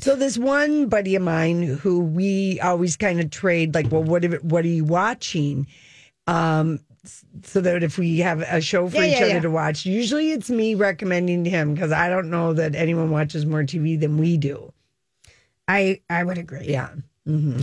So this one buddy of mine who we always kind of trade like, well, what if, what are you watching? Um, so that if we have a show for Yeah, each yeah, other yeah. to watch, usually it's me recommending to him because I don't know that anyone watches more TV than we do. I I would agree. Yeah.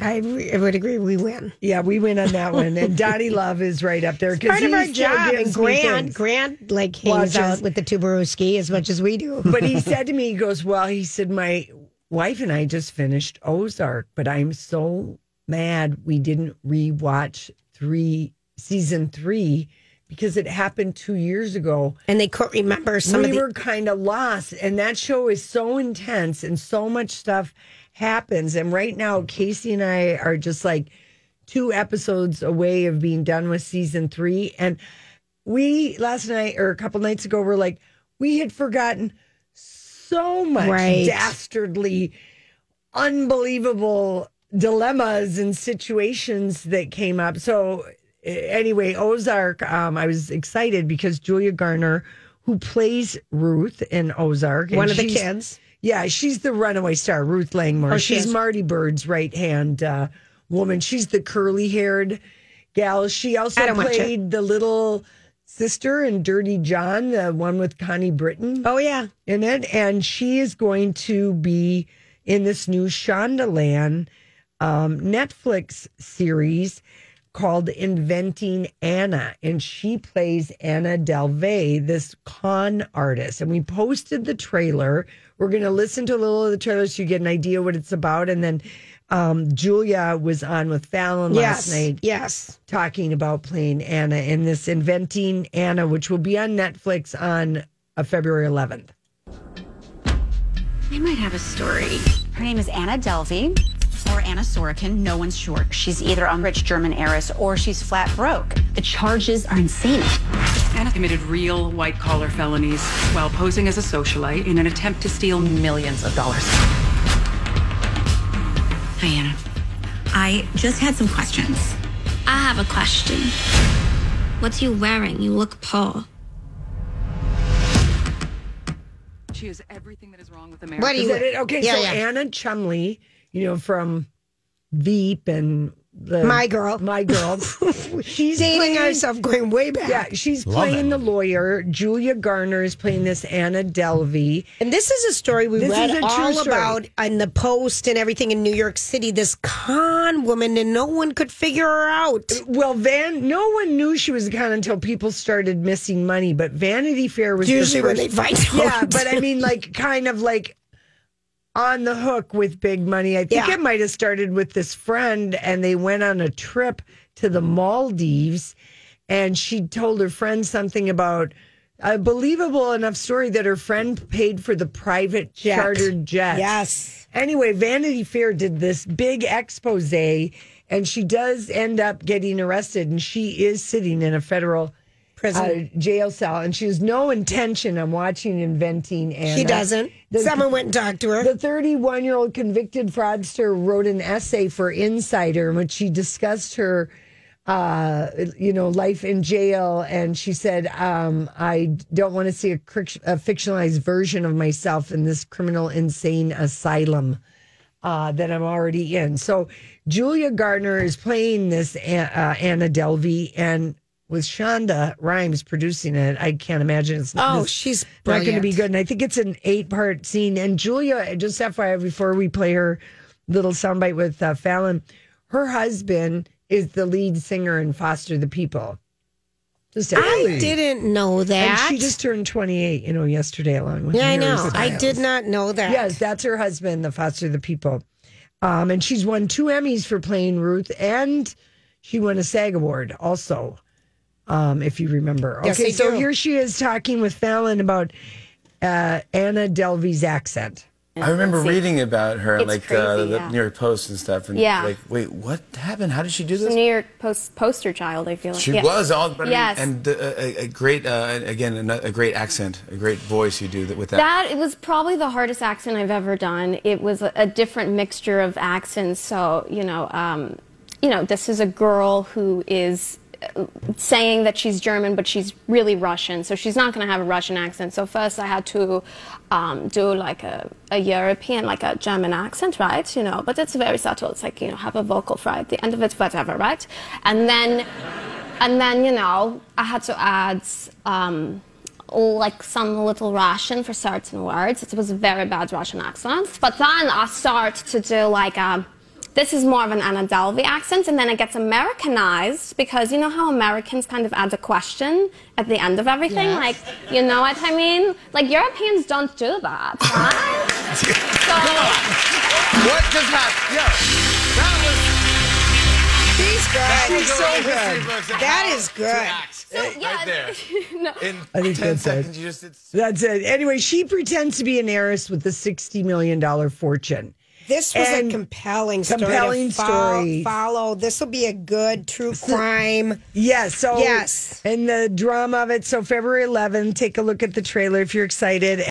I, re- I would agree. We win. Yeah, we win on that one. And Donnie Love is right up there. Part of our job. And Grant. Grant like hangs Watches- out with the Tuberuski as much as we do. but he said to me, he goes, Well, he said, My wife and I just finished Ozark, but I'm so mad we didn't rewatch three season three because it happened two years ago. and they couldn't remember some we of the. were kind of lost. And that show is so intense and so much stuff happens. And right now, Casey and I are just like two episodes away of being done with season three. And we last night or a couple nights ago were like, we had forgotten so much Right. dastardly, unbelievable dilemmas and situations that came up. So anyway, Ozark, um, I was excited because Julia Garner, who plays Ruth in Ozark, one of the kids. yeah, she's the runaway star, Ruth Langmore. Oh, she she's is? Marty Byrde's right hand uh, woman. She's the curly haired gal. She also I don't watch it. played the little sister in Dirty John, the one with Connie Britton Oh yeah, in it. And she is going to be in this new Shondaland um, Netflix series called Inventing Anna. And she plays Anna Delvey, this con artist. And we posted the trailer. We're going to listen to a little of the trailer so you get an idea what it's about. And then um, Julia was on with Fallon last night yes. talking about playing Anna in this Inventing Anna, which will be on Netflix on uh, February 11th. I might have a story. Her name is Anna Delvey or Anna Sorokin. No one's sure. She's either a rich German heiress or she's flat broke. The charges are insane. Anna committed real white collar felonies while posing as a socialite in an attempt to steal millions of dollars. Hi, I just had some questions. I have a question. What's you wearing? You look poor. She is everything that is wrong with America. What do Is you? that it? Okay, Yeah, so yeah. Anna Chlumsky, you know, from Veep and the, My Girl. My Girl. She's Dating playing- ourselves, going way back. Yeah, she's playing the lawyer. Julia Garner is playing this Anna Delvey. And this is a story we This read is a true all story. about in the Post and everything in New York City. This con woman, and no one could figure her out. Well, Van, no one knew she was a con until people started missing money. But Vanity Fair was the Usually when they find Yeah, but I mean, like, kind of like on the hook with big money. I think Yeah. it might have started with this friend, and they went on a trip to the Maldives, and she told her friend something about a believable enough story that her friend paid for the private Jet. chartered jet. Yes. Anyway, Vanity Fair did this big expose, and she does end up getting arrested, and she is sitting in a federal Prison. uh, jail cell, and she has no intention of watching Inventing Anna. she doesn't. The- Someone went and talked to her. the 31 year old convicted fraudster wrote an essay for Insider in which she discussed her, uh, you know, life in jail. And she said, um, I don't want to see a, a fictionalized version of myself in this criminal insane asylum uh, that I'm already in. So Julia Gardner is playing this uh, Anna Delvey and with Shonda Rhimes producing it. I can't imagine it's Oh, this- she's not going to be good. And I think it's an eight part scene. And Julia, just FYI, before we play her little soundbite with uh, Fallon. Her husband is the lead singer in Foster the People. Just I didn't know And that. she just turned 28, you know, yesterday along with yeah, I know. I did not know that. Yes, that's her husband, the Foster the People. Um, and she's won two Emmys for playing Ruth, and she won a SAG award also, um, if you remember. Yes, okay, I so do. here she is talking with Fallon about uh, Anna Delvey's accent. I remember see. reading about her, It's like uh, crazy, the yeah. New York Post and stuff, and Yeah. like, wait, what happened? How did she do She's this? New York Post poster child. I feel like She Yeah. was all, but I mean, Yes. and uh, a, a great, uh, again, a, a great accent, a great voice you do that with that. That it was probably the hardest accent I've ever done. It was a, a different mixture of accents. So you know, um, you know, this is a girl who is saying that she's German, but she's really Russian. So she's not going to have a Russian accent. So first, I had to um, do like a, a European, like a German accent, right? You know, but it's very subtle. It's like you know, have a vocal fry at the end of it, whatever, right? And then, and then you know, I had to add. Um, like some little Russian for certain words. It was very bad Russian accent. But then I start to do like a, this is more of an Anna Delvey accent, and then it gets Americanized because you know how Americans kind of add a question at the end of everything? Like, you know what I mean? Like, Europeans don't do that, right? so, what just happened? Yeah, that was. She's good. She's so good. That is good. So yeah, right there. no. In I think 10 that's it. seconds, you just did. That's it. Anyway, she pretends to be an heiress with a $60 million fortune. This was And a compelling story. compelling fol- story. Follow. This will be a good true crime. Yes. So Yes. And the drama of it. So February 11th, take a look at the trailer if you're excited.